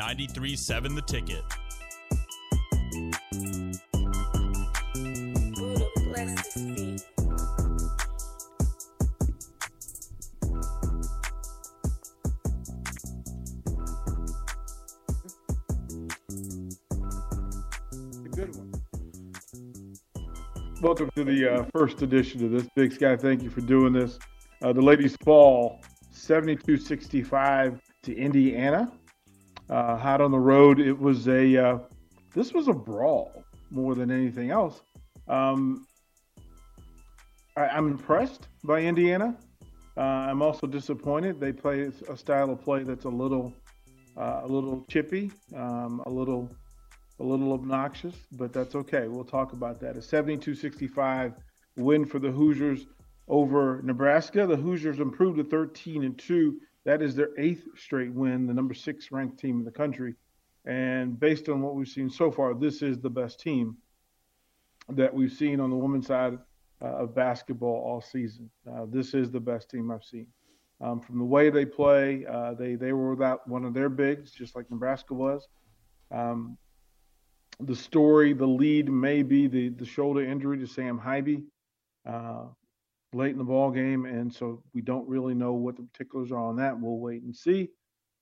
93.7 The Ticket. Welcome to the uh, first edition of this. Big Sky, thank you for doing this. Uh, the ladies fall 72 65 to Indiana. Uh, hot on the road. It was a, uh, this was a brawl more than anything else. Um, I, am I'm impressed by Indiana. Uh, I'm also disappointed. They play a style of play that's a little, uh, a little chippy, um, a little a little obnoxious, but that's okay. We'll talk about that. A 72 65 win for the Hoosiers over Nebraska. The Hoosiers improved to 13 and 2. That is their eighth straight win, the number six ranked team in the country. And based on what we've seen so far, this is the best team that we've seen on the women's side uh, of basketball all season. Uh, this is the best team I've seen. Um, from the way they play, uh, they they were without one of their bigs, just like Nebraska was. Um, the story, the lead may be the, the shoulder injury to Sam Haiby uh, late in the ball game, and so we don't really know what the particulars are on that. We'll wait and see.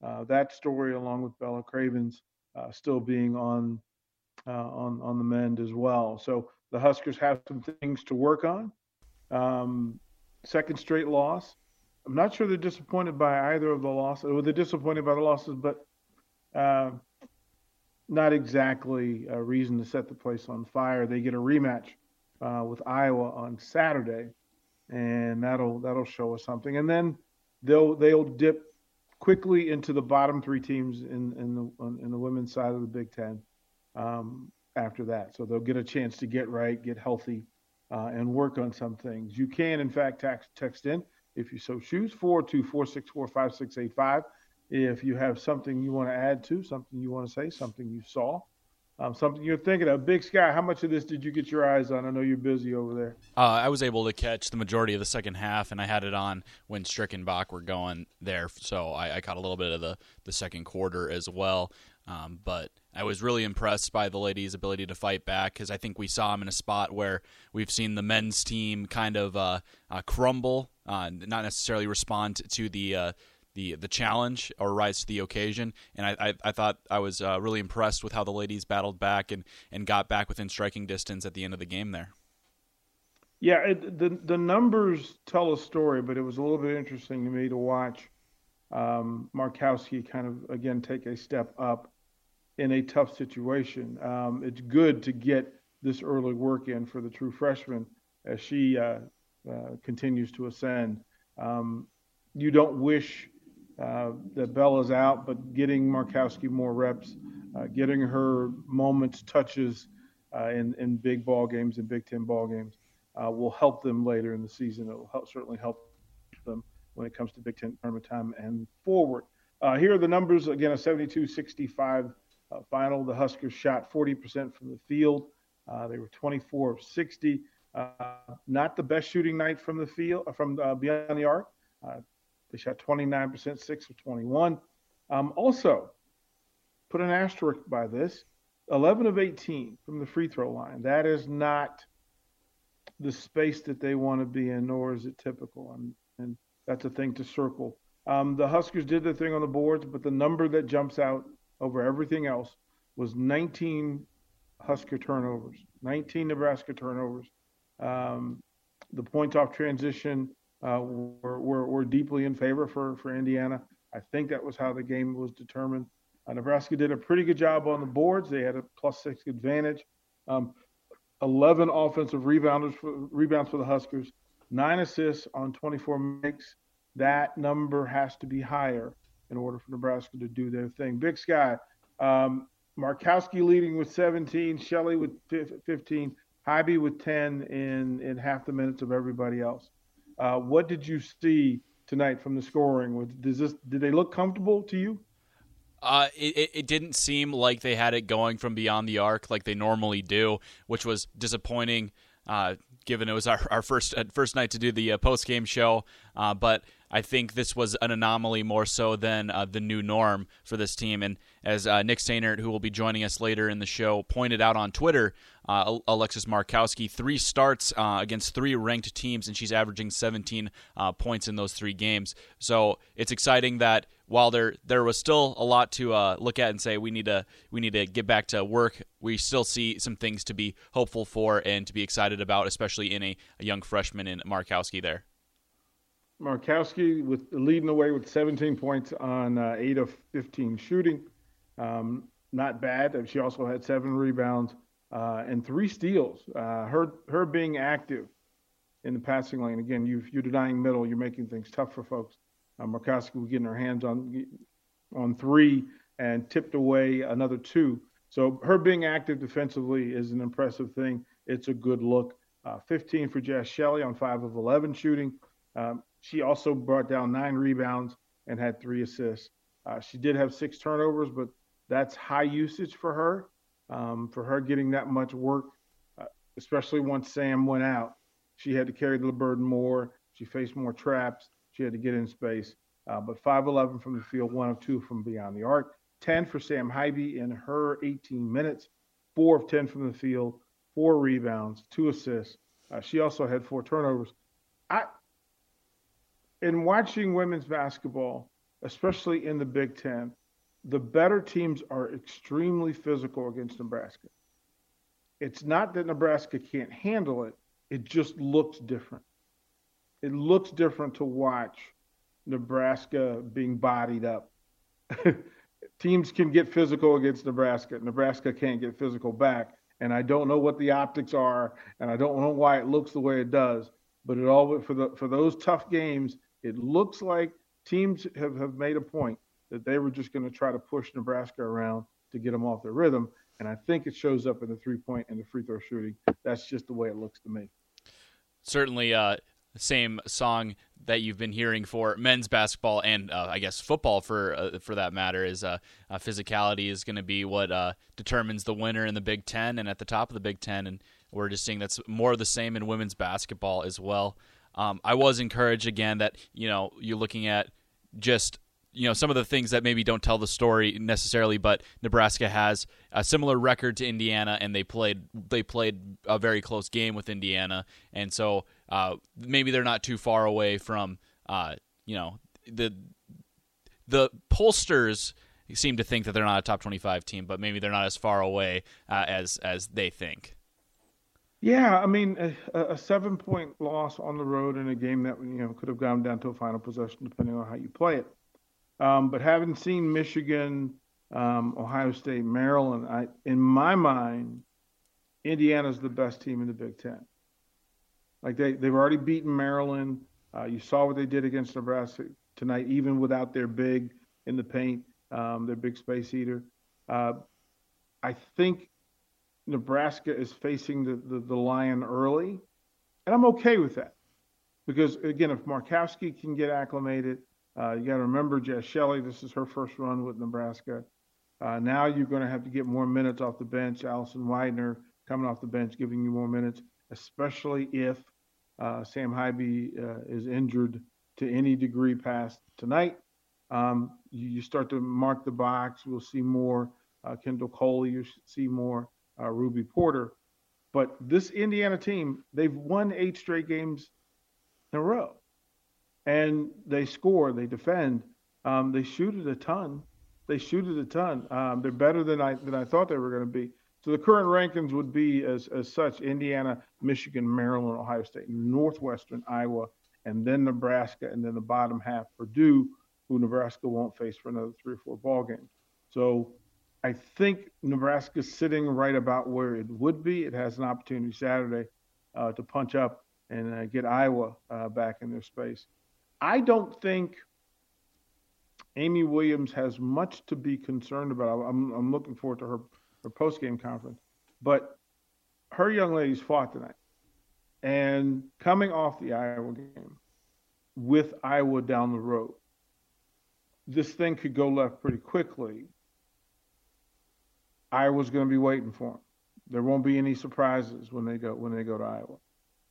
Uh, that story, along with Bella Cravens, uh, still being on uh, on on the mend as well. So the Huskers have some things to work on. Um, second straight loss. I'm not sure they're disappointed by either of the losses. Or they're disappointed by the losses, but uh, not exactly a reason to set the place on fire. They get a rematch uh, with Iowa on Saturday, and that'll that'll show us something. And then they'll they'll dip quickly into the bottom three teams in in the in the women's side of the Big Ten um, after that. So they'll get a chance to get right, get healthy, uh, and work on some things. You can, in fact, text text in if you so choose four two four six four five six eight five if you have something you want to add to, something you want to say, something you saw, um, something you're thinking of. Big Sky, how much of this did you get your eyes on? I know you're busy over there. Uh, I was able to catch the majority of the second half, and I had it on when Strick and Bach were going there, so I, I caught a little bit of the, the second quarter as well. Um, but I was really impressed by the ladies' ability to fight back because I think we saw them in a spot where we've seen the men's team kind of uh, uh, crumble, uh, not necessarily respond to the uh, the the challenge or rise to the occasion. And I I, I thought I was uh, really impressed with how the ladies battled back and and got back within striking distance at the end of the game there. Yeah, it, the the numbers tell a story, but it was a little bit interesting to me to watch um, Markowski kind of again take a step up in a tough situation. Um, it's good to get this early work in for the true freshman as she uh, uh, continues to ascend. Um, you don't wish uh, that Bella's out, but getting Markowski more reps, uh, getting her moments, touches uh, in in big ball games and Big Ten ball games uh, will help them later in the season. It will help, certainly help them when it comes to Big Ten tournament time and forward. Uh, here are the numbers again: a 72-65 final. The Huskers shot 40% from the field. they were 24 of 60. not the best shooting night from the field from beyond the arc. They shot 29%, 6 of 21. Um, also, put an asterisk by this 11 of 18 from the free throw line. That is not the space that they want to be in, nor is it typical. And, and that's a thing to circle. Um, the Huskers did their thing on the boards, but the number that jumps out over everything else was 19 Husker turnovers, 19 Nebraska turnovers. Um, the point off transition uh, were, were, were, deeply in favor for, for Indiana. I think that was how the game was determined. Uh, Nebraska did a pretty good job on the boards. They had a plus six advantage. Um, 11 offensive rebounders for, rebounds for the Huskers, nine assists on 24 makes. That number has to be higher in order for Nebraska to do their thing. Big Sky, um, Markowski leading with 17, Shelley with 15, Haiby with 10 in, in half the minutes of everybody else. Uh, what did you see tonight from the scoring? Does this did they look comfortable to you? Uh, it, it didn't seem like they had it going from beyond the arc like they normally do, which was disappointing. Uh, given it was our, our first uh, first night to do the uh, post game show, uh, but I think this was an anomaly more so than uh, the new norm for this team. And as uh, Nick Sainert, who will be joining us later in the show, pointed out on Twitter, uh, Alexis Markowski, three starts uh, against three ranked teams, and she's averaging 17 uh, points in those three games. So it's exciting that while there there was still a lot to uh, look at and say we need to we need to get back to work, we still see some things to be hopeful for and to be excited about, especially in a, a young freshman in Markowski there. Markowski with leading the way with 17 points on uh, eight of 15 shooting. Um, not bad. She also had seven rebounds uh, and three steals. Uh, her her being active in the passing lane again. You you're denying middle. You're making things tough for folks. Uh, Markowski was getting her hands on on three and tipped away another two. So her being active defensively is an impressive thing. It's a good look. Uh, 15 for Jaz Shelley on five of 11 shooting. Um, she also brought down nine rebounds and had three assists. Uh, she did have six turnovers, but that's high usage for her um, for her getting that much work, uh, especially once Sam went out. She had to carry the burden more. She faced more traps. She had to get in space. Uh, but 5'11 from the field, one of two from beyond the arc. 10 for Sam Haiby in her 18 minutes, four of 10 from the field, four rebounds, two assists. Uh, she also had four turnovers. I, in watching women's basketball, especially in the Big Ten, the better teams are extremely physical against Nebraska. It's not that Nebraska can't handle it, it just looks different. It looks different to watch Nebraska being bodied up. Teams can get physical against Nebraska. Nebraska can't get physical back. And I don't know what the optics are, and I don't know why it looks the way it does. But it all for the for those tough games, it looks like teams have, have made a point that they were just going to try to push Nebraska around to get them off their rhythm. And I think it shows up in the three point and the free throw shooting. That's just the way it looks to me. Certainly, uh, same song that you've been hearing for men's basketball and uh, I guess football for uh, for that matter is uh, uh physicality is going to be what uh, determines the winner in the Big Ten and at the top of the Big Ten, and we're just seeing that's more of the same in women's basketball as well. Um, I was encouraged again that you know you're looking at just you know some of the things that maybe don't tell the story necessarily, but Nebraska has a similar record to Indiana, and they played they played a very close game with Indiana, and so uh, maybe they're not too far away from uh, you know the the pollsters seem to think that they're not a top 25 team, but maybe they're not as far away uh, as as they think. Yeah, I mean, a, a, seven point loss on the road in a game that you know could have gone down to a final possession, depending on how you play it. Um, but having seen Michigan, um, Ohio State, Maryland, I, in my mind, Indiana's the best team in the Big Ten. Like they, they've already beaten Maryland. Uh, you saw what they did against Nebraska tonight, even without their big in the paint, um, their big space eater. Uh, I think Nebraska is facing the, the, the lion early, and I'm okay with that. Because, again, if Markowski can get acclimated, uh, you got to remember Jaz Shelley. This is her first run with Nebraska. Uh, now you're going to have to get more minutes off the bench. Allison Weidner coming off the bench, giving you more minutes, especially if uh, Sam Haiby uh, is injured to any degree past tonight. Um, you, you, start to mark the box. We'll see more uh, Kendall Coley. You see more uh, Ruby Porter. But this Indiana team, they've won eight straight games in a row and they score, they defend, um, they shoot it a ton. They shoot it a ton. Um, they're better than I than I thought they were going to be. So the current rankings would be as as such: Indiana, Michigan, Maryland, Ohio State, Northwestern, Iowa, and then Nebraska, and then the bottom half Purdue, who Nebraska won't face for another three or four ball games. So I think Nebraska's sitting right about where it would be. It has an opportunity Saturday uh, to punch up and uh, get Iowa uh, back in their space. I don't think Amy Williams has much to be concerned about. I'm, I'm looking forward to her, her post game conference. But her young ladies fought tonight. And coming off the Iowa game with Iowa down the road, this thing could go left pretty quickly. Iowa's going to be waiting for them. There won't be any surprises when they go when they go to Iowa.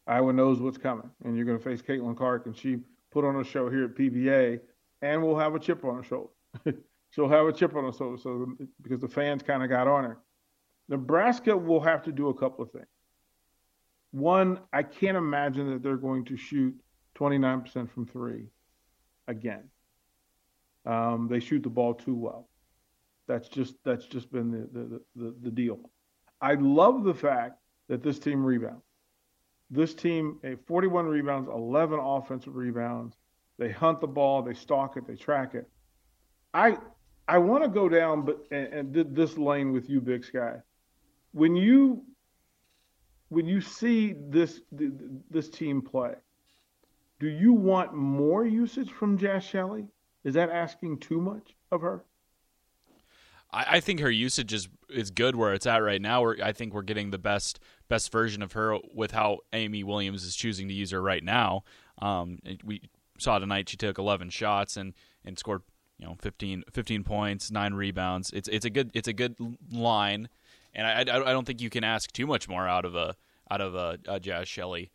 Iowa knows what's coming, and you're going to face Caitlin Clark, and she put on a show here at PBA, and we'll have a chip on her shoulder. She'll have a chip on her shoulder, so because the fans kind of got on her. Nebraska will have to do a couple of things. One, I can't imagine that they're going to shoot 29% from three again. Um, they shoot the ball too well. That's just that's just been the, the, the, the deal. I love the fact that this team rebounds. This team, a 41 rebounds, 11 offensive rebounds. They hunt the ball, they stalk it, they track it. I I want to go down, but and, and this lane with you, Big Sky. When you when you see this this team play, do you want more usage from Jaz Shelley? Is that asking too much of her? I, I think her usage is is good where it's at right now. We're, I think we're getting the best best version of her with how Amy Williams is choosing to use her right now. Um, we saw tonight she took 11 shots and and scored you know 15, 15 points, nine rebounds. It's it's a good it's a good line, and I, I, I don't think you can ask too much more out of a out of a, a Jaz Shelley.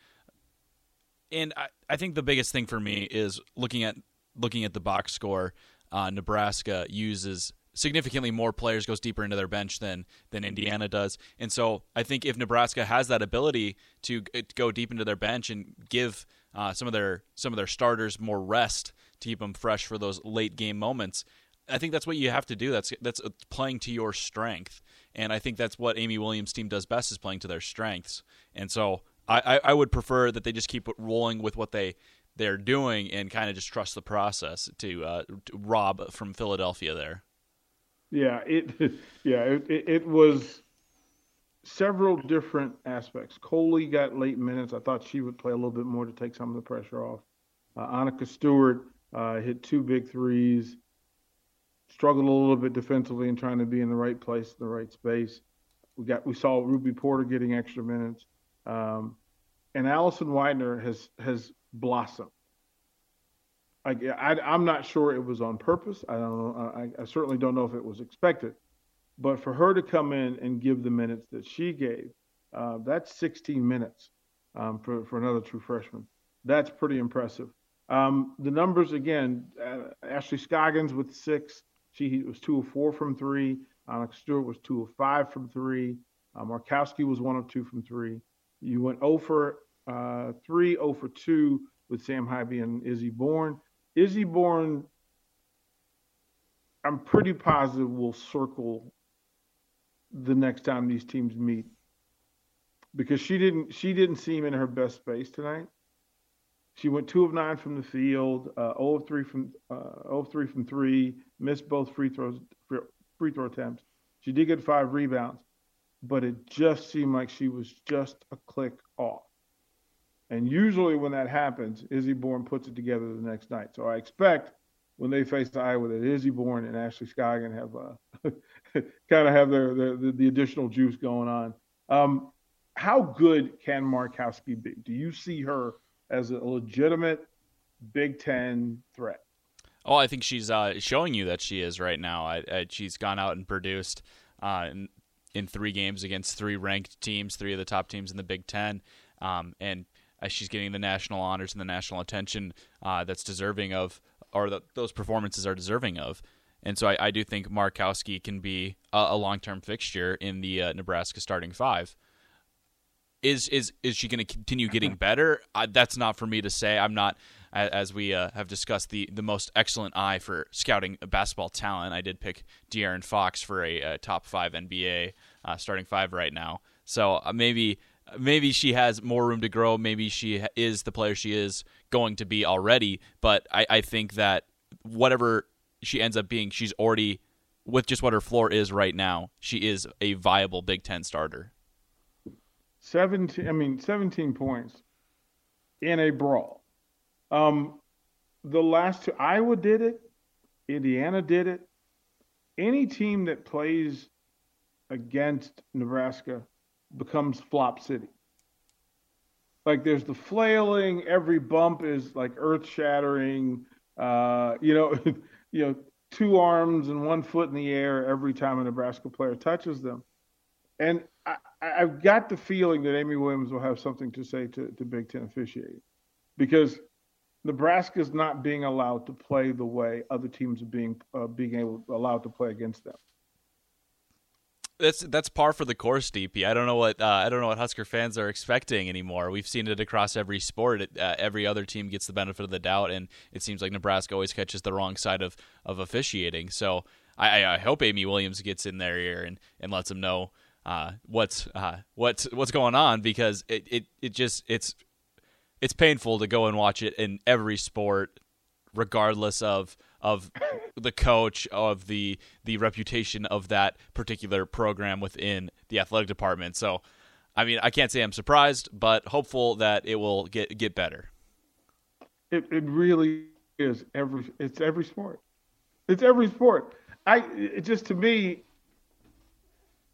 And I, I think the biggest thing for me is looking at looking at the box score. Uh, Nebraska uses significantly more players goes deeper into their bench than than Indiana does. And so I think if Nebraska has that ability to go deep into their bench and give uh, some of their some of their starters more rest to keep them fresh for those late game moments, I think that's what you have to do. That's that's playing to your strength, and I think that's what Amy Williams' team does best is playing to their strengths. And so I, I would prefer that they just keep rolling with what they they're doing and kind of just trust the process to, uh, to rob from Philadelphia there. Yeah, it yeah it, it, was several different aspects. Coley got late minutes. I thought she would play a little bit more to take some of the pressure off. Uh, Annika Stewart uh, hit two big threes. Struggled a little bit defensively and trying to be in the right place, in the right space. We got we saw Ruby Porter getting extra minutes, um, and Allison Weidner has has blossomed. I, I, am not sure it was on purpose. I don't. I, I, certainly don't know if it was expected. But for her to come in and give the minutes that she gave, uh, that's 16 minutes um, for, for another true freshman. That's pretty impressive. Um, the numbers again, uh, Ashley Scoggins with six. She was two of four from three. Alex Stewart was two of five from three. Uh, Markowski was one of two from three. You went 0 for uh, 3, 0 for 2 with Sam Haiby and Izzy Bourne. Izzy Bourne, I'm pretty positive will circle the next time these teams meet because she didn't she didn't seem in her best space tonight. She went two of nine from the field, uh, 0 of three from uh, 0 of three from three, missed both free throws free throw attempts. She did get five rebounds, but it just seemed like she was just a click off. And usually when that happens, Izzy Bourne puts it together the next night. So I expect when they face Iowa that Izzy Bourne and Ashley Scoggin have uh, kind of have their, their the, the, additional juice going on. Um, how good can Markowski be? Do you see her as a legitimate Big Ten threat? Oh, I think she's uh, showing you that she is right now. I, I, she's gone out and produced uh, in, in, three games against three ranked teams, three of the top teams in the Big Ten, um, and as she's getting the national honors and the national attention uh, that's deserving of, or that those performances are deserving of. And so I, I do think Markowski can be a, a long term fixture in the uh, Nebraska starting five. Is is is she going to continue getting better? Uh, that's not for me to say. I'm not, as we uh, have discussed, the the most excellent eye for scouting basketball talent. I did pick De'Aaron Fox for a, a top five NBA uh, starting five right now. So uh, maybe maybe she has more room to grow. Maybe she is the player she is going to be already. But I, I think that whatever she ends up being, she's already with just what her floor is right now. She is a viable Big Ten starter. Seventeen, I mean, seventeen points in a brawl. Um, the last two, Iowa did it, Indiana did it. Any team that plays against Nebraska becomes flop city. Like there's the flailing, every bump is like earth shattering. Uh, you know, you know, two arms and one foot in the air every time a Nebraska player touches them. And I, have got the feeling that Amy Williams will have something to say to, to Big Ten officiating because Nebraska's not being allowed to play the way other teams are being uh, being able allowed to play against them. That's that's par for the course, DP. I don't know what uh, I don't know what Husker fans are expecting anymore. We've seen it across every sport. It, uh, every other team gets the benefit of the doubt, and it seems like Nebraska always catches the wrong side of, of officiating. So I, I hope Amy Williams gets in there here and, and lets them know uh, what's uh, what's what's going on because it, it, it just it's it's painful to go and watch it in every sport, regardless of of the coach of the the reputation of that particular program within the athletic department. So, I mean, I can't say I'm surprised, but hopeful that it will get get better. It it really is every it's every sport. It's every sport. I it just to me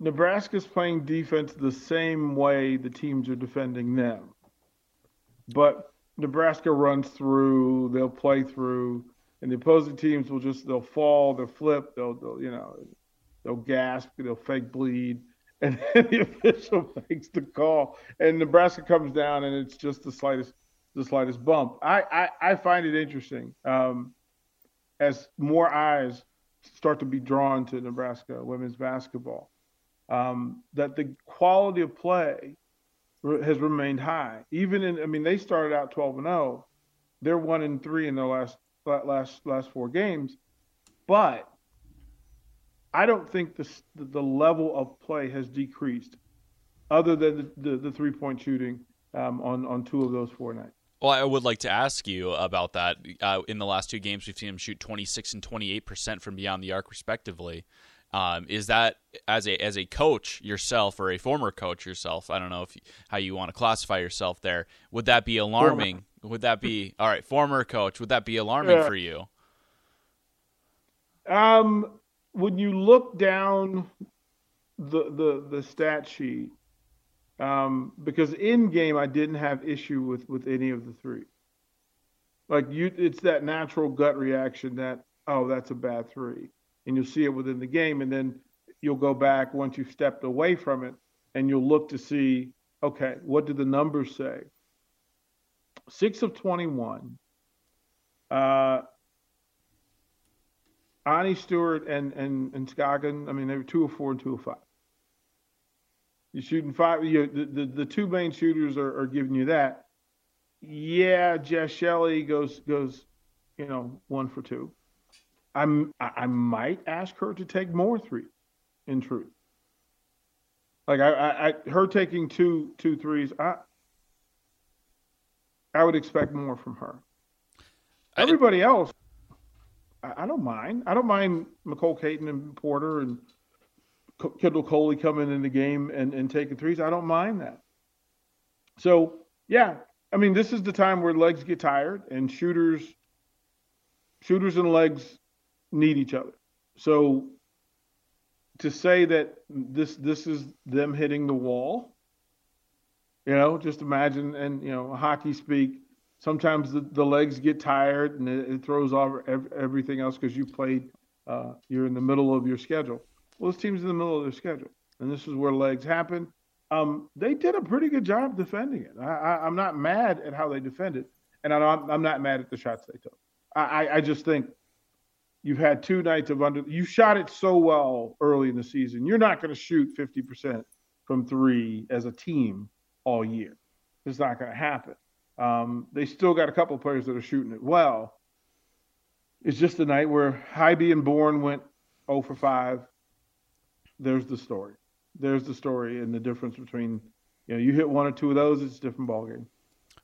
Nebraska's playing defense the same way the teams are defending them. But Nebraska runs through, they'll play through, and the opposing teams will just they'll fall, they'll flip, they'll, they'll you know, they'll gasp, they'll fake bleed, and then the official makes the call, and Nebraska comes down, and it's just the slightest the slightest bump. I I, I find it interesting um, as more eyes start to be drawn to Nebraska women's basketball um, that the quality of play has remained high. Even in, I mean, they started out 12 and 0. They're one and three in their last last last four games, but I don't think the the level of play has decreased, other than the, the, the three point shooting um, on on two of those four nights. Well, I would like to ask you about that. Uh, in the last two games, we've seen him shoot 26 and 28 percent from beyond the arc, respectively. Um, is that as a as a coach yourself or a former coach yourself? I don't know if how you want to classify yourself there. Would that be alarming? Former. Would that be all right? Former coach. Would that be alarming yeah. for you? Um, when you look down the the the stat sheet, um, because in game I didn't have issue with with any of the three. Like you, it's that natural gut reaction that oh that's a bad three and you'll see it within the game. And then you'll go back once you've stepped away from it and you'll look to see, okay, what do the numbers say? Six of 21. Uh, Ani Stewart and, and, and Scoggin, I mean, they were two of four and two of five. You're shooting five. You the, the, the two main shooters are, are giving you that. Yeah, Jaz Shelley goes goes, you know, one for two. I'm I might ask her to take more three, in truth. Like I, I, I her taking two two threes, I I would expect more from her. Everybody else, I, I don't mind. I don't mind Nicole Caton and Porter and Kendall Coley coming in the game and, and taking threes. I don't mind that. So yeah, I mean, this is the time where legs get tired and shooters, shooters and legs need each other. So to say that this this is them hitting the wall, you know, just imagine and you know hockey speak. Sometimes the, the legs get tired and it, it throws off everything else because you played. Uh, you're in the middle of your schedule. Well, this team's in the middle of their schedule, and this is where legs happen. Um, they did a pretty good job defending it. I, am not mad at how they defended, and I'm, I'm not mad at the shots they took. I, I just think You've had two nights of under. You shot it so well early in the season. You're not going to shoot 50% from three as a team all year. It's not going to happen. Um, they still got a couple of players that are shooting it well. It's just a night where Haiby and Bourne went 0 for 5. There's the story. There's the story and the difference between, you know, you hit one or two of those, it's a different ballgame.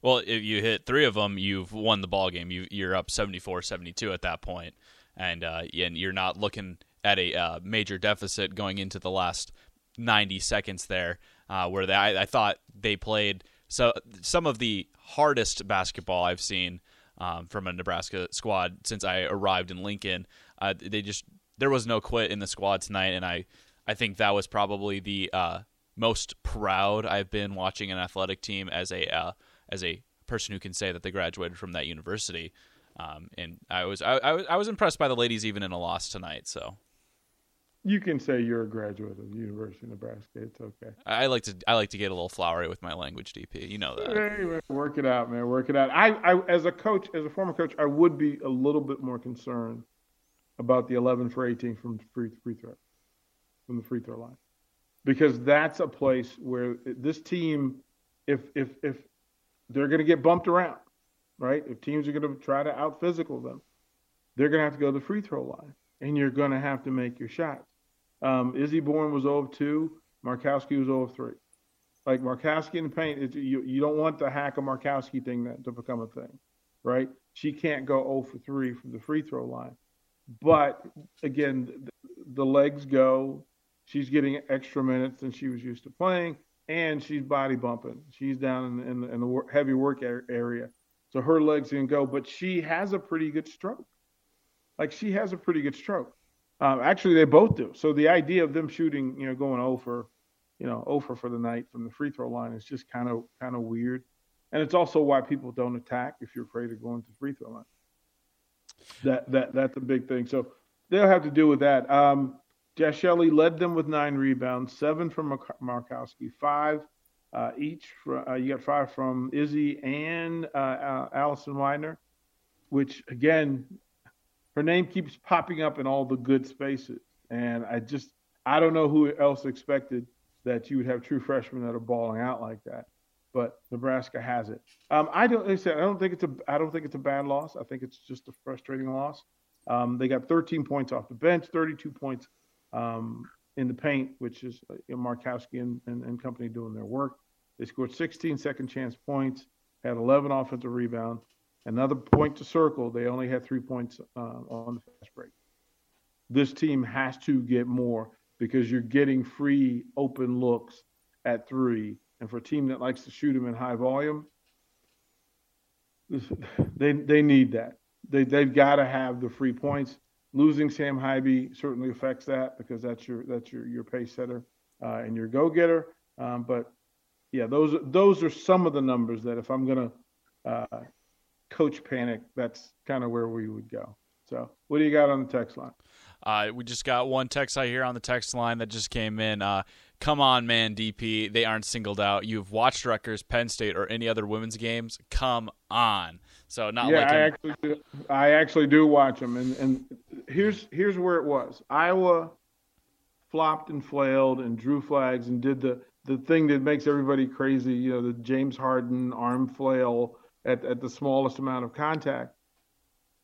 Well, if you hit three of them, you've won the ball game. You, you're up 74-72 at that point and uh, and you're not looking at a uh, major deficit going into the last 90 seconds there, uh, where they, I, I, thought they played so some of the hardest basketball I've seen um, from a Nebraska squad since I arrived in Lincoln. Uh, they just there was no quit in the squad tonight, and I I think that was probably the uh, most proud I've been watching an athletic team as a uh, as a person who can say that they graduated from that university. Um, and I was I, I, was I was impressed by the ladies even in a loss tonight. So You can say you're a graduate of the University of Nebraska. It's okay. I like to I like to get a little flowery with my language, DP. You know that. Hey, work it out, man. Work it out. I, I, as a coach, as a former coach, I would be a little bit more concerned about the 11 for 18 from free free throw, from the free throw line, because that's a place where this team, if if if they're going to get bumped around, right? If teams are going to try to out physical them, they're going to have to go to the free throw line, and you're going to have to make your shots. Um, Izzy Bourne was 0 of 2. Markowski was 0 of 3. Like Markowski in the paint, you, you don't want the hack a Markowski thing that, to become a thing, right? She can't go 0 for 3 from the free throw line. But again, the, the legs go. She's getting extra minutes than she was used to playing, and she's body bumping. She's down in, in, in the heavy work area. So her legs can go, but she has a pretty good stroke. Like she has a pretty good stroke. Um, actually, they both do. So the idea of them shooting, you know, going over, you know, over for the night from the free throw line is just kind of kind of weird. And it's also why people don't attack if you're afraid of going to free throw line. That that that's a big thing. So they'll have to deal with that. Um, Jaz Shelley led them with nine rebounds, seven from Markowski, five uh, each. For, uh, you got five from Izzy and uh, uh Allison Weidner, which again her name keeps popping up in all the good spaces. And I just, I don't know who else expected that you would have true freshmen that are balling out like that. But Nebraska has it. Um, I don't. Like I said I don't think it's a. I don't think it's a bad loss. I think it's just a frustrating loss. Um, they got 13 points off the bench, 32 points um, in the paint, which is uh, you know, Markowski and, and, and company doing their work. They scored 16 second chance points, had 11 offensive rebounds, Another point to circle, they only had three points uh, on the fast break. This team has to get more because you're getting free open looks at three. And for a team that likes to shoot them in high volume, they they need that. They they've got to have the free points. Losing Sam Haiby certainly affects that because that's your that's your your pace setter uh, and your go getter. Um, but yeah, those those are some of the numbers that if I'm gonna uh, coach panic, that's kind of where we would go. So, what do you got on the text line? Uh, we just got one text I hear on the text line that just came in. Uh, Come on, man, DP. They aren't singled out. You've watched Rutgers, Penn State, or any other women's games. Come on. So not yeah, like I actually do, I actually do watch them, and and here's here's where it was. Iowa flopped and flailed and drew flags and did the the thing that makes everybody crazy. You know, the James Harden arm flail at, at the smallest amount of contact.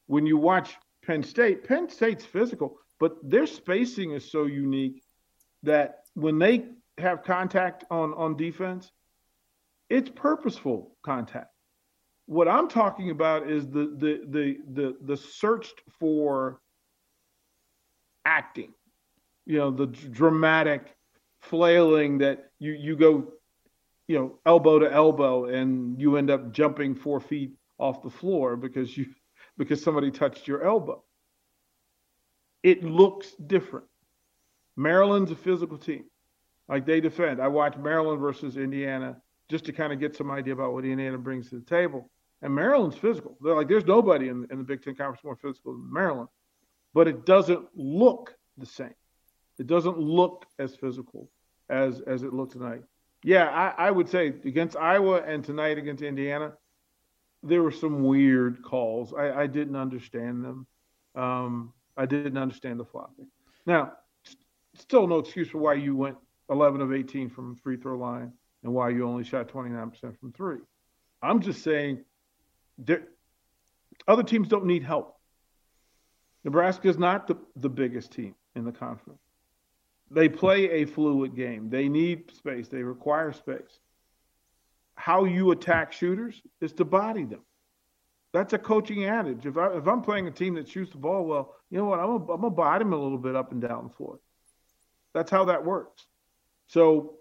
When you watch Penn State, Penn State's physical, but their spacing is so unique that when they have contact on, on defense, it's purposeful contact. What I'm talking about is the the the the the searched for acting. You know, the dramatic flailing that you you go you know, elbow to elbow, and you end up jumping four feet off the floor because you because somebody touched your elbow. It looks different. Maryland's a physical team. Like they defend. I watched Maryland versus Indiana just to kind of get some idea about what Indiana brings to the table. And Maryland's physical. They're like, there's nobody in, in the Big Ten Conference more physical than Maryland. But it doesn't look the same. It doesn't look as physical as as it looked tonight. Yeah, I, I would say against Iowa and tonight against Indiana, there were some weird calls. I, I didn't understand them. Um, I didn't understand the flopping. Now, still no excuse for why you went 11 of 18 from free throw line and why you only shot 29% from three. I'm just saying other teams don't need help. Nebraska is not the, the biggest team in the conference they play a fluid game. They need space. They require space. How you attack shooters is to body them. That's a coaching adage. If, I, if I'm playing a team that shoots the ball well, you know what? I'm going to body them a little bit up and down the floor. That's how that works. So,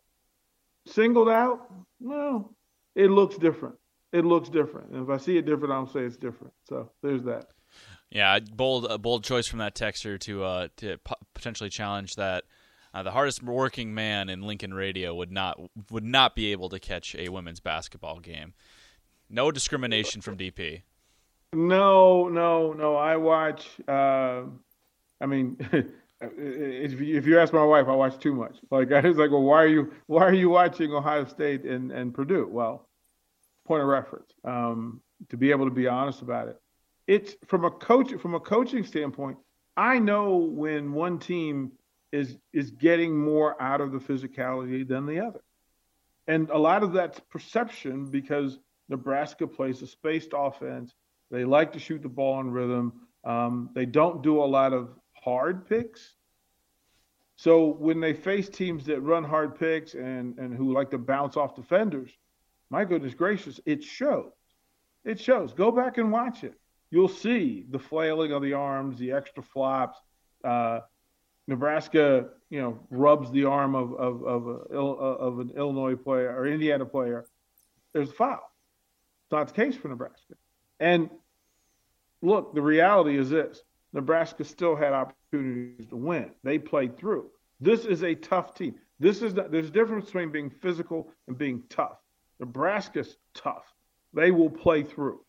singled out, no, it looks different. It looks different. And if I see it different, I'll say it's different. So, there's that. Yeah, bold, a bold choice from that texter to uh, to potentially challenge that uh, the hardest working man in Lincoln radio would not would not be able to catch a women's basketball game. No discrimination from DP. No, no, no. I watch. Uh, I mean, if you, if you ask my wife, I watch too much. Like I was like, well, why are you why are you watching Ohio State and and Purdue? Well, point of reference. Um, to be able to be honest about it, it's from a coach from a coaching standpoint. I know when one team is is getting more out of the physicality than the other, and a lot of that's perception because Nebraska plays a spaced offense. They like to shoot the ball in rhythm. Um, they don't do a lot of hard picks. So when they face teams that run hard picks and, and who like to bounce off defenders, my goodness gracious, it shows. It shows. Go back and watch it. You'll see the flailing of the arms, the extra flops. Uh, Nebraska, you know, rubs the arm of of of, a, of an Illinois player or Indiana player. There's a foul. It's not the case for Nebraska. And look, the reality is this: Nebraska still had opportunities to win. They played through. This is a tough team. This is the, there's a difference between being physical and being tough. Nebraska's tough. They will play through.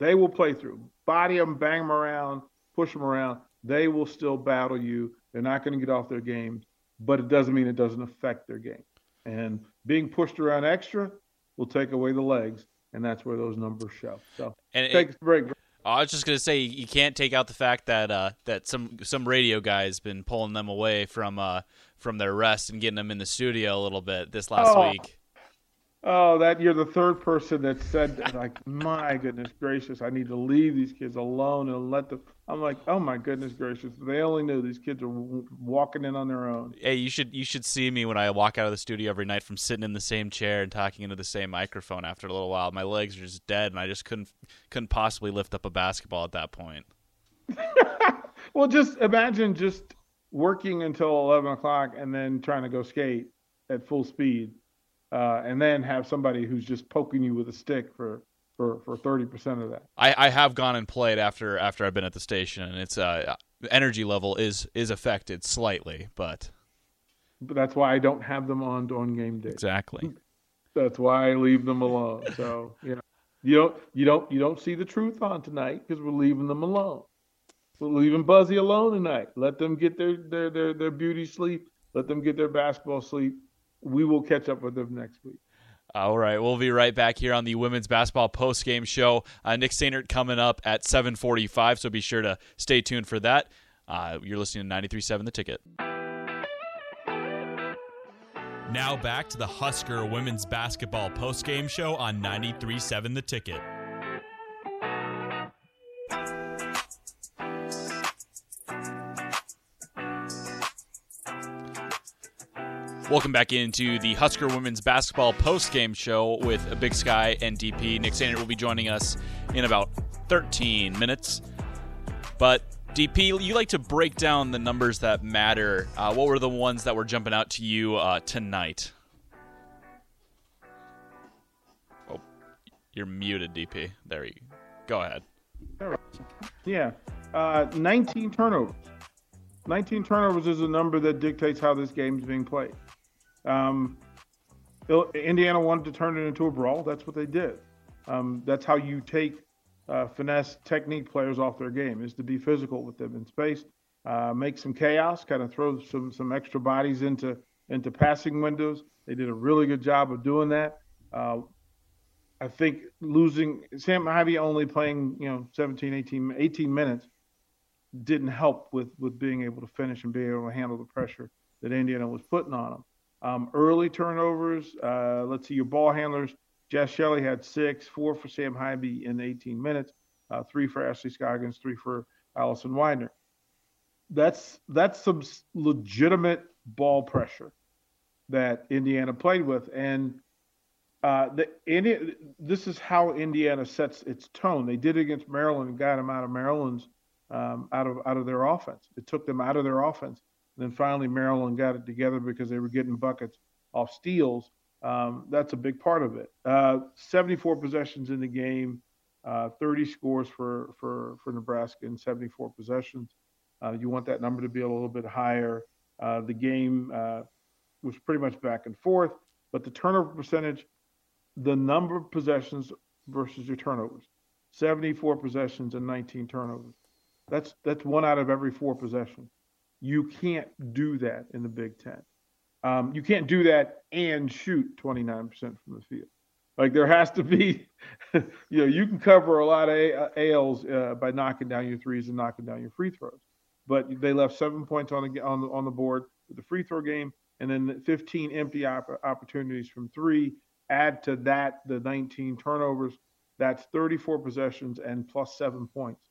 They will play through. Body them, bang them around, push them around. They will still battle you. They're not going to get off their game, but it doesn't mean it doesn't affect their game. And being pushed around extra will take away the legs, and that's where those numbers show. So and take it, a break. I was just gonna say you can't take out the fact that uh, that some some radio guys been pulling them away from uh, from their rest and getting them in the studio a little bit this last oh. week. Oh, that you're the third person that said like, my goodness gracious, I need to leave these kids alone and let them. I'm like, oh my goodness gracious, they only knew these kids are walking in on their own. Hey, you should you should see me when I walk out of the studio every night from sitting in the same chair and talking into the same microphone. After a little while, my legs are just dead, and I just couldn't couldn't possibly lift up a basketball at that point. well, just imagine just working until eleven o'clock and then trying to go skate at full speed uh, and then have somebody who's just poking you with a stick for for for thirty percent of that. I, I have gone and played after after I've been at the station, and it's uh energy level is is affected slightly, but but that's why I don't have them on on game day. Exactly. That's why I leave them alone. So you know, you don't you don't you don't see the truth on tonight because we're leaving them alone. We're leaving Buzzy alone tonight. Let them get their their their, their beauty sleep. Let them get their basketball sleep we will catch up with them next week. All right, we'll be right back here on the women's basketball post game show. Uh, Nick Sainert coming up at 7:45, so be sure to stay tuned for that. Uh, you're listening to 93.7 The Ticket. Now back to the Husker women's basketball post game show on 93.7 The Ticket. Welcome back into the Husker women's basketball post-game show with Big Sky and DP. Nick Sainert will be joining us in about 13 minutes. But DP, you like to break down the numbers that matter. Uh, what were the ones that were jumping out to you uh, tonight? Oh, you're muted, DP. There you go. Ahead. Yeah, uh, 19 turnovers. 19 turnovers is a number that dictates how this game is being played. Um, Indiana wanted to turn it into a brawl. That's what they did. Um, that's how you take uh, finesse technique players off their game is to be physical with them in space, uh, make some chaos, kind of throw some some extra bodies into into passing windows. They did a really good job of doing that. Uh, I think losing Sam Haiby only playing you know 17, 18, 18 minutes didn't help with with being able to finish and being able to handle the pressure that Indiana was putting on them. Um, early turnovers, uh, let's see, your ball handlers. Jaz Shelley had six, four for Sam Haiby in 18 minutes, uh, three for Ashley Scoggins, three for Allison Weidner. That's that's some legitimate ball pressure that Indiana played with, and uh, the Indi- this is how Indiana sets its tone. They did it against Maryland and got them out of Maryland's um, out of out of their offense. It took them out of their offense then finally, Maryland got it together because they were getting buckets off steals. Um, that's a big part of it. Uh, 74 possessions in the game, uh, 30 scores for, for, for Nebraska in 74 possessions. Uh, you want that number to be a little bit higher. Uh, the game uh, was pretty much back and forth, but the turnover percentage, the number of possessions versus your turnovers, 74 possessions and 19 turnovers. That's that's one out of every four possessions. You can't do that in the Big Ten. Um, you can't do that and shoot 29% from the field. Like there has to be, you know, you can cover a lot of ALs uh, by knocking down your threes and knocking down your free throws. But they left seven points on the on the, on the board with the free throw game, and then 15 empty op- opportunities from three. Add to that the 19 turnovers. That's 34 possessions and plus seven points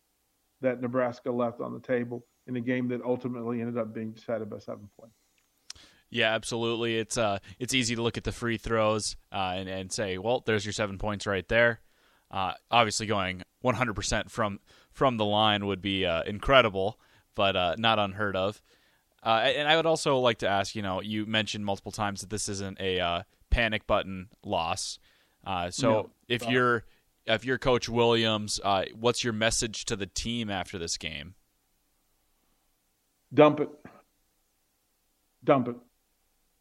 that Nebraska left on the table in a game that ultimately ended up being decided by seven points. Yeah, absolutely. It's uh, it's easy to look at the free throws uh, and and say, well, there's your seven points right there. Uh, obviously, going 100% from from the line would be uh, incredible, but uh, not unheard of. Uh, and I would also like to ask, you know, you mentioned multiple times that this isn't a panic button loss. so no, if you're if you're Coach Williams, what's your message to the team after this game? Dump it. Dump it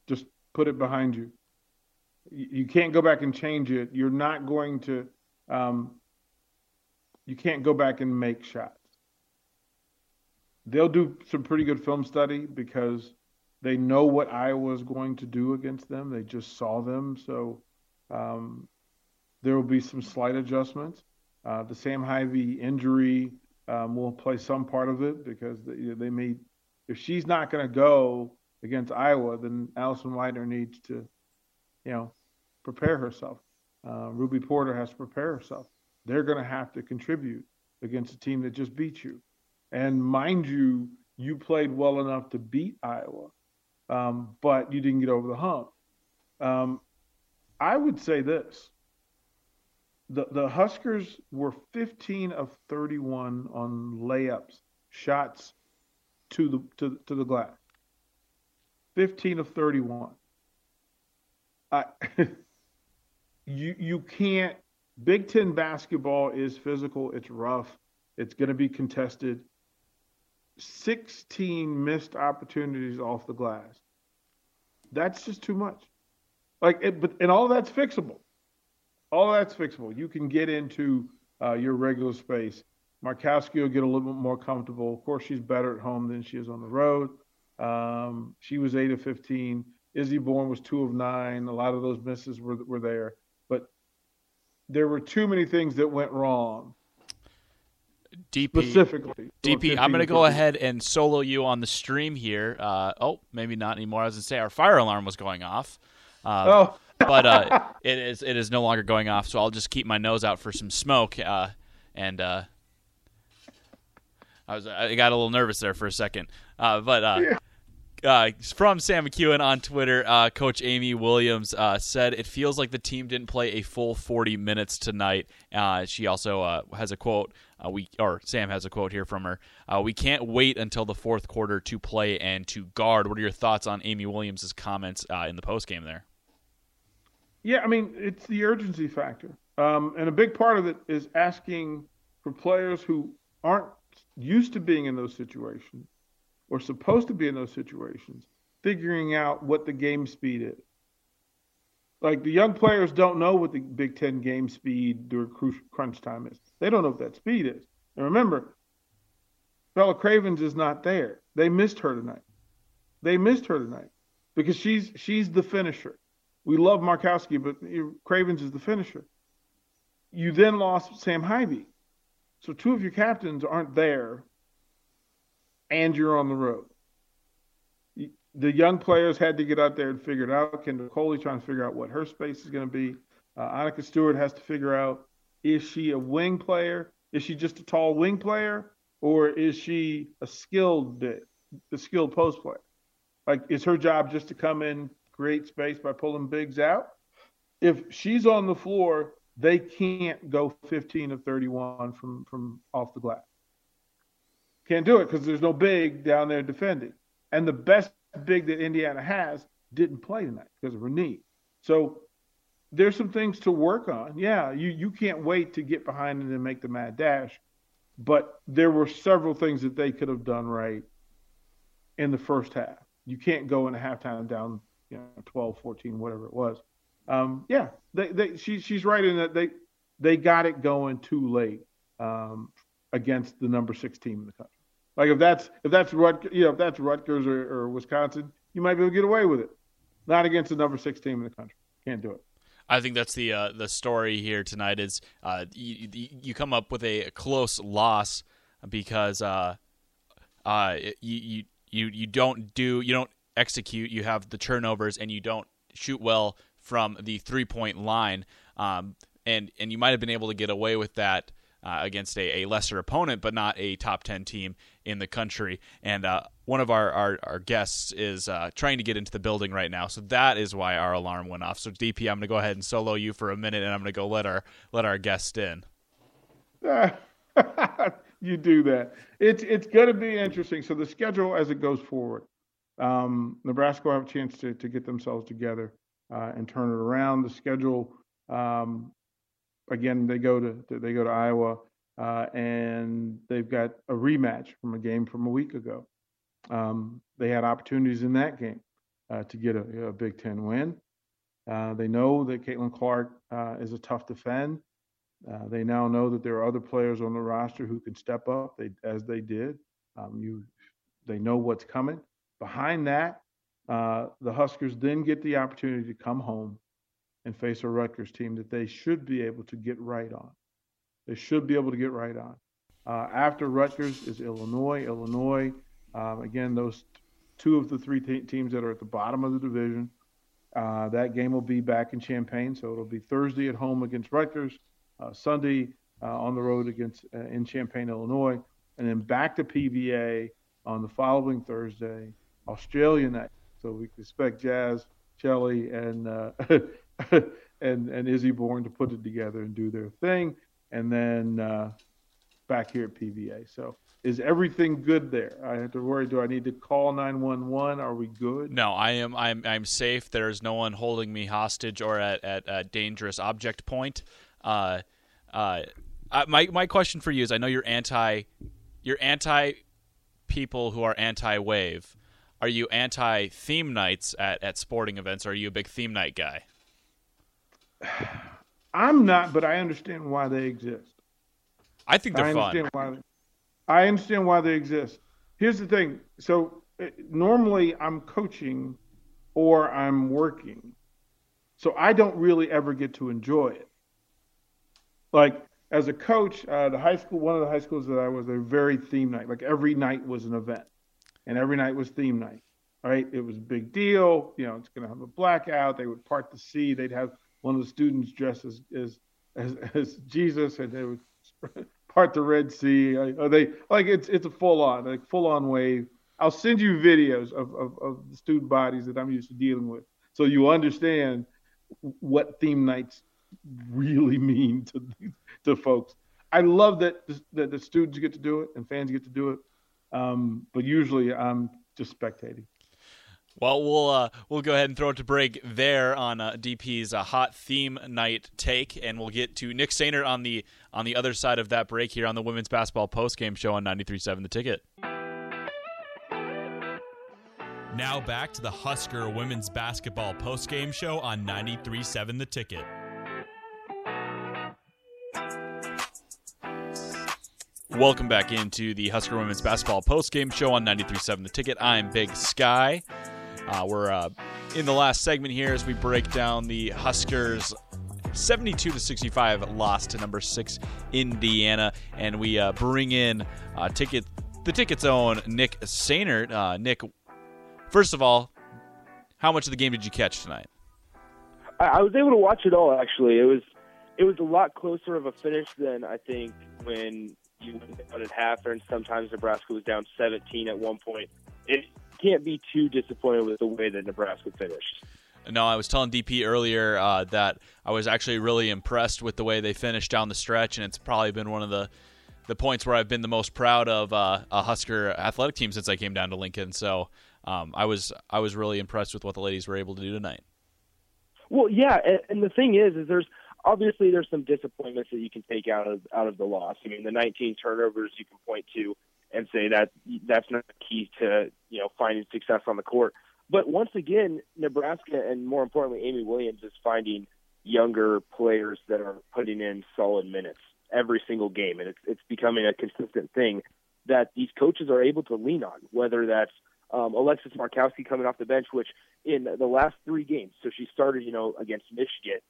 just put it behind you. You can't go back and change it. You're not going to. Um, you can't go back and make shots. They'll do some pretty good film study because they know what Iowa is going to do against them. They just saw them, so um, there will be some slight adjustments. Uh, the Sam Haiby injury um, will play some part of it because they, they may, if she's not going to go, against Iowa, then Allison Weidner needs to, you know, prepare herself. Uh, Ruby Porter has to prepare herself. They're going to have to contribute against a team that just beat you. And mind you, you played well enough to beat Iowa, um, but you didn't get over the hump. Um, I would say this. The, the Huskers were 15 of 31 on layups, shots to the to, to the glass. 15 of 31. I, you you can't. Big Ten basketball is physical. It's rough. It's going to be contested. 16 missed opportunities off the glass. That's just too much. Like, it, but and all that's fixable. All that's fixable. You can get into uh, your regular space. Markowski will get a little bit more comfortable. Of course, she's better at home than she is on the road. Um, she was eight of 15. Izzy Bourne was two of nine. A lot of those misses were, were there, but there were too many things that went wrong. DP, specifically. DP, I'm going to go ahead and solo you on the stream here. Uh, oh, maybe not anymore. I was going to say our fire alarm was going off. Uh, oh. but uh, it is it is no longer going off, so I'll just keep my nose out for some smoke. Uh, and uh, I was I got a little nervous there for a second. Uh, but uh, yeah. Uh, from Sam McKewon on Twitter, uh, Coach Amy Williams uh, said it feels like the team didn't play a full 40 minutes tonight. Uh, she also uh, has a quote. we or Sam has a quote here from her. we can't wait until the fourth quarter to play and to guard. What are your thoughts on Amy Williams' comments in the post game there? Yeah, I mean it's the urgency factor, um, and a big part of it is asking for players who aren't used to being in those situations or supposed to be in those situations, figuring out what the game speed is. Like the young players don't know what the Big Ten game speed during crunch time is. They don't know what that speed is. And remember, Bella Cravens is not there. They missed her tonight. They missed her tonight because she's she's the finisher. We love Markowski, but Cravens is the finisher. You then lost Sam Haiby. So two of your captains aren't there and you're on the road. The young players had to get out there and figure it out. Kendall Coley trying to figure out what her space is going to be. Uh, Annika Stewart has to figure out is she a wing player? Is she just a tall wing player? Or is she a skilled a skilled post player? Like, is her job just to come in, create space by pulling bigs out? If she's on the floor, they can't go 15 of 31 from, from off the glass. Can't do it because there's no big down there defending. And the best big that Indiana has didn't play tonight because of her knee. So there's some things to work on. Yeah, you, you can't wait to get behind it and make the mad dash. But there were several things that they could have done right in the first half. You can't go in a halftime down, you know, 12, 14, whatever it was. Um, yeah, they, they, she, she's right in that they they got it going too late um, against the number six team in the country. Like if that's if that's you know, if that's Rutgers or, or Wisconsin, you might be able to get away with it. Not against the number six team in the country. Can't do it. I think that's the uh, the story here tonight. Is uh, you, you come up with a close loss because uh, uh, you you you don't do you don't execute. You have the turnovers and you don't shoot well from the three point line. Um, and and you might have been able to get away with that uh, against a, a, lesser opponent, but not a top 10 team in the country. And uh, one of our, our, our guests is uh, trying to get into the building right now. So that is why our alarm went off. So, DP, I'm going to go ahead and solo you for a minute, and I'm going to go let our, let our guest in. you do that. It's, it's going to be interesting. So, the schedule as it goes forward, um, Nebraska will have a chance to, to get themselves together uh, and turn it around. The schedule um, again, they go to they go to Iowa, uh, and they've got a rematch from a game from a week ago. Um, they had opportunities in that game uh, to get a, a, Big Ten win. Uh, they know that Caitlin Clark uh, is a tough defend. Uh, they now know that there are other players on the roster who can step up, they, as they did. Um, you, they know what's coming. Behind that, uh, the Huskers then get the opportunity to come home and face a Rutgers team that they should be able to get right on. They should be able to get right on. Uh, after Rutgers is Illinois. Illinois, um, again, those two of the three te- teams that are at the bottom of the division. Uh, that game will be back in Champaign, so it'll be Thursday at home against Rutgers, uh, Sunday uh, on the road against uh, in Champaign, Illinois, and then back to PBA on the following Thursday, Australia night. So we expect Jaz, Shelley, and uh, and and Izzy Bourne to put it together and do their thing, and then uh, back here at PBA. So is everything good there? I have to worry. Do I need to call nine one one? Are we good? No, I am. I'm. I'm safe. There's no one holding me hostage or at at a dangerous object point. Uh, uh, my my question for you is: I know you're anti, you're anti people who are anti wave. Are you anti theme nights at, at sporting events? Or are you a big theme night guy? I'm not, but I understand why they exist. I think they're I understand fun. Why, I understand why they exist. Here's the thing. So eh, normally I'm coaching or I'm working. So I don't really ever get to enjoy it. Like as a coach, uh, the high school, one of the high schools that I was, they're very theme night. Like every night was an event, and every night was theme night. Right? It was a big deal. You know, it's going to have a blackout. They would part the sea. They'd have one of the students dressed as as as, as Jesus, and they would part the Red Sea. Are they like it's it's a full on like full on wave. I'll send you videos of, of, of the student bodies that I'm used to dealing with, so you understand what theme nights really mean to to folks. I love that the, that the students get to do it and fans get to do it, um, but usually I'm just spectating. Well, we'll uh, we'll go ahead and throw it to break there on uh, DP's uh, hot theme night take, and we'll get to Nick Sainert on the on the other side of that break here on the women's basketball post game show on 93.7 The Ticket. Now back to the Husker women's basketball post game show on 93.7 The Ticket. Welcome back into the Husker women's basketball postgame show on 93.7 The Ticket. I'm Big Sky. Uh, we're uh, in the last segment here as we break down the Huskers 72 to 65 loss to number six Indiana, and we uh, bring in uh, ticket the ticket's own Nick Sainert. Uh, Nick, first of all, how much of the game did you catch tonight? I was able to watch it all. Actually, it was it was a lot closer of a finish than I think when you went down at half, and sometimes Nebraska was down 17 at one point. It can't be too disappointed with the way that Nebraska finished. No, I was telling DP earlier uh, that I was actually really impressed with the way they finished down the stretch, and it's probably been one of the the points where I've been the most proud of uh, a Husker athletic team since I came down to Lincoln. So um, I was I was really impressed with what the ladies were able to do tonight. Well, yeah, and, and the thing is, is there's obviously there's some disappointments that you can take out of out of the loss. I mean, the 19 turnovers you can point to and say that that's not key to you know finding success on the court. But once again, Nebraska and more importantly, Amy Williams is finding younger players that are putting in solid minutes every single game, and it's it's becoming a consistent thing. that these coaches are able to lean on, whether that's um, Alexis Markowski coming off the bench, which in the last three games, so she started, you know, against Michigan,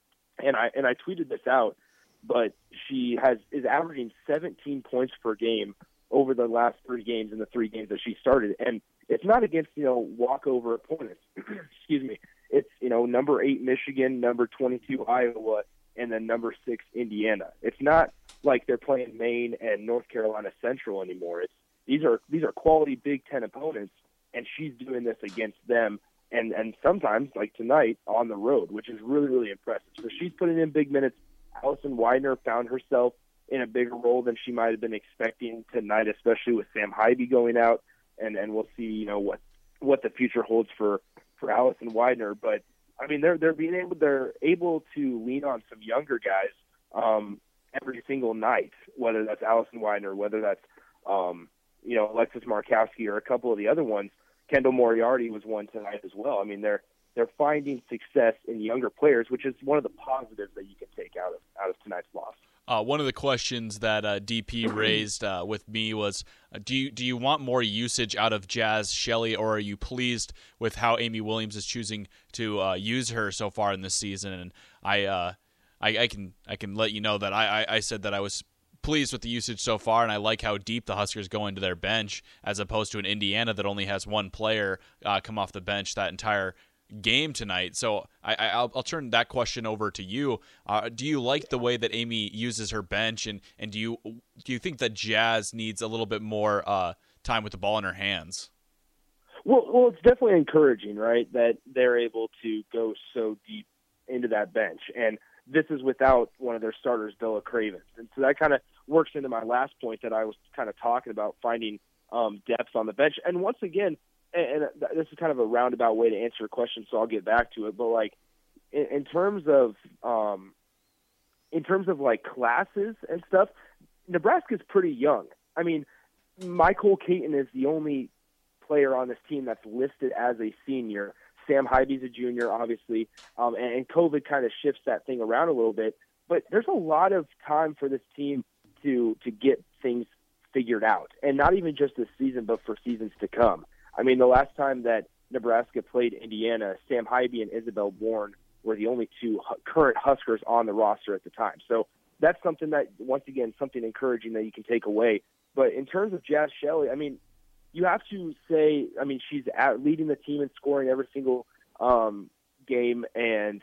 and I and I tweeted this out, but she has is averaging 17 points per game over the last three games in the three games that she started, and it's not against you know walkover opponents. Excuse me. It's you know number eight Michigan, number 22 Iowa, and then number six Indiana. It's not like they're playing Maine and North Carolina Central anymore. It's these are these are quality Big Ten opponents and she's doing this against them and and sometimes like tonight on the road, which is really really impressive. So she's putting in big minutes. Allison Weidner found herself in a bigger role than she might have been expecting tonight, especially with Sam Haiby going out, and and we'll see you know what what the future holds for for Allison Weidner. But I mean they're they're being able they're able to lean on some younger guys um, every single night, whether that's Allison Weidner, whether that's um, you know Alexis Markowski or a couple of the other ones Kendall Moriarty was one tonight as well. I mean, they're they're finding success in younger players, which is one of the positives that you can take out of out of tonight's loss. Uh, one of the questions that uh, DP raised uh, with me was, uh, do you do you want more usage out of Jaz Shelley, or are you pleased with how Amy Williams is choosing to uh, use her so far in this season? And I, uh, I, I, can I can let you know that I, I, I said that I was pleased with the usage so far, and I like how deep the Huskers go into their bench as opposed to an Indiana that only has one player uh, come off the bench that entire game tonight. So I, will turn that question over to you. Uh, do you like the way that Amy uses her bench, and, and do you do you think that Jaz needs a little bit more uh, time with the ball in her hands? Well, well, it's definitely encouraging, right, that they're able to go so deep into that bench, and this is without one of their starters, Bella Cravens, and so that kind of works into my last point that I was kind of talking about finding um, depth on the bench. And once again, and, and this is kind of a roundabout way to answer a question, so I'll get back to it. But like in, in terms of um, in terms of like classes and stuff, Nebraska's pretty young. I mean, Michael Caton is the only player on this team that's listed as a senior. Sam Haiby's a junior, obviously, um, and, and COVID kind of shifts that thing around a little bit. But there's a lot of time for this team to to get things figured out, and not even just this season, but for seasons to come. I mean, the last time that Nebraska played Indiana, Sam Haiby and Isabelle Bourne were the only two current Huskers on the roster at the time. So that's something that, once again, something encouraging that you can take away. But in terms of Jaz Shelley, I mean, you have to say, I mean, she's at, leading the team in scoring every single um, game, and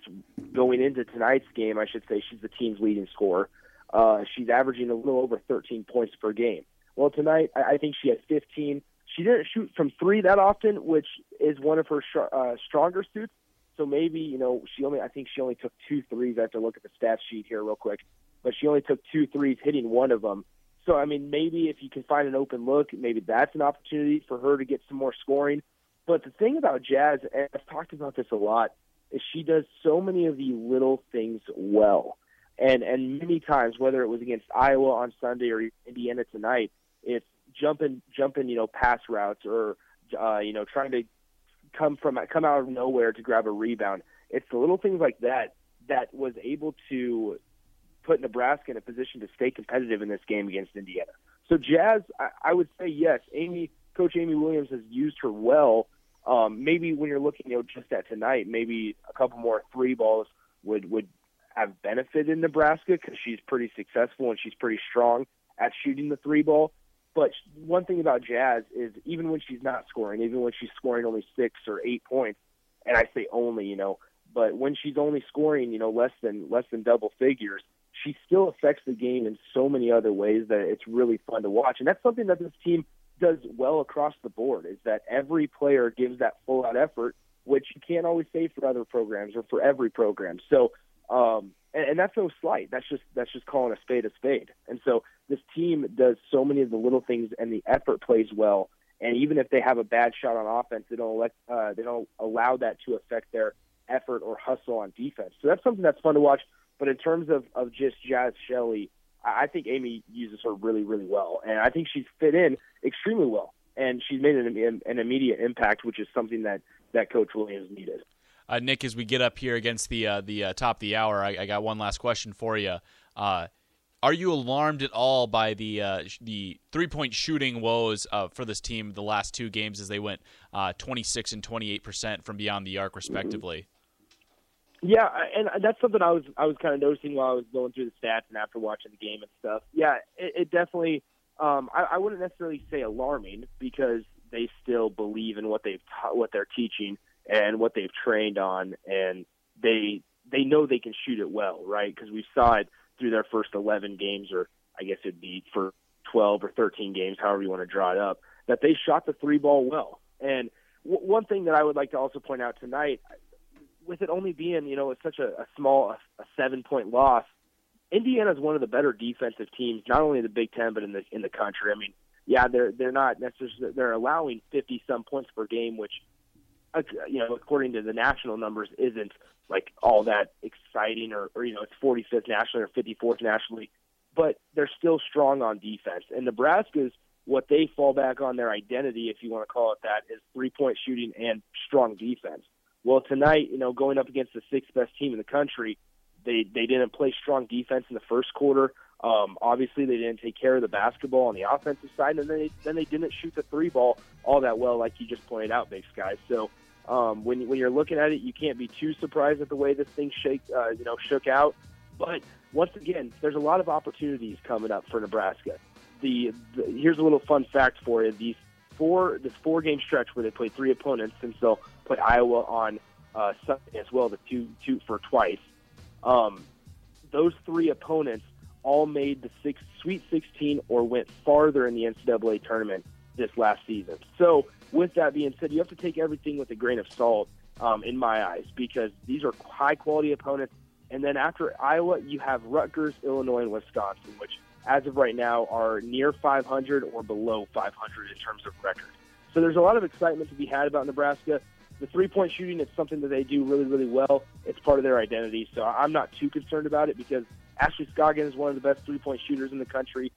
going into tonight's game, I should say, she's the team's leading scorer. Uh, she's averaging a little over 13 points per game. Well, tonight I, I think she had 15. She didn't shoot from three that often, which is one of her sh- uh, stronger suits. So maybe you know she only I think she only took two threes. I have to look at the stat sheet here real quick, but she only took two threes, hitting one of them. So I mean, maybe if you can find an open look, maybe that's an opportunity for her to get some more scoring. But the thing about Jaz, and I've talked about this a lot, is she does so many of the little things well and and many times, whether it was against Iowa on Sunday or Indiana tonight, it's jumping jumping you know pass routes or uh, you know trying to come from come out of nowhere to grab a rebound. It's the little things like that that was able to put Nebraska in a position to stay competitive in this game against Indiana. So Jaz, I, I would say yes. Amy, Coach Amy Williams has used her well. Um, maybe when you're looking, you know, just at tonight, maybe a couple more three balls would would have benefited Nebraska because she's pretty successful and she's pretty strong at shooting the three ball. But one thing about Jaz is even when she's not scoring, even when she's scoring only six or eight points, and I say only, you know, but when she's only scoring, you know, less than less than double figures, she still affects the game in so many other ways that it's really fun to watch. And that's something that this team does well across the board is that every player gives that full out effort, which you can't always say for other programs or for every program. So um, and, and that's no slight. That's just that's just calling a spade a spade. And so this team does so many of the little things, and the effort plays well. And even if they have a bad shot on offense, they don't let uh, they don't allow that to affect their effort or hustle on defense. So that's something that's fun to watch. But in terms of of just Jaz Shelley, I think Amy uses her really really well, and I think she's fit in extremely well. And she's made an, an immediate impact, which is something that that Coach Williams needed. Uh, Nick, as we get up here against the uh, the uh, top of the hour, I, I, got one last question for you. Uh, are you alarmed at all by the uh, the three point shooting woes uh, for this team the last two games as they went uh, 26 and 28 percent from beyond the arc respectively? Yeah, and that's something I was I was kind of noticing while I was going through the stats and after watching the game and stuff. Yeah, it, it definitely. Um, I, I wouldn't necessarily say alarming because they still believe in what they've ta- what they're teaching and what they've trained on, and they they know they can shoot it well, right? Because we saw it through their first 11 games, or I guess it'd be for 12 or 13 games, however you want to draw it up, that they shot the three ball well. And w- one thing that I would like to also point out tonight, with it only being, you know, it's such a, a small, a, seven point loss, Indiana is one of the better defensive teams, not only in the Big Ten, but in the in the country. I mean, yeah, they're they're not necessarily they're allowing 50 some points per game, which, uh, you know, according to the national numbers, isn't like all that exciting or, or you know it's 45th nationally or 54th nationally, but they're still strong on defense. And Nebraska's what they fall back on their identity, if you want to call it that, is three point shooting and strong defense. Well, tonight, you know, going up against the sixth best team in the country, they they didn't play strong defense in the first quarter. Um, obviously, they didn't take care of the basketball on the offensive side, and then they then they didn't shoot the three ball all that well, like you just pointed out, Big Sky. So um, when when you're looking at it, you can't be too surprised at the way this thing shake, uh, you know, shook out. But once again, there's a lot of opportunities coming up for Nebraska. The, the here's a little fun fact for you: these four this four game stretch where they play three opponents, since they'll play Iowa on uh, Sunday as well, the two two for twice. Um, those three opponents all made the six, Sweet 16 or went farther in the NCAA tournament this last season. So with that being said, you have to take everything with a grain of salt um, in my eyes because these are high quality opponents. And then after Iowa, you have Rutgers, Illinois, and Wisconsin, which as of right now are near 500 or below 500 in terms of record. So there's a lot of excitement to be had about Nebraska. The three point shooting is something that they do really, really well. It's part of their identity. So I'm not too concerned about it because Ashley Scoggin is one of the best three point shooters in the country.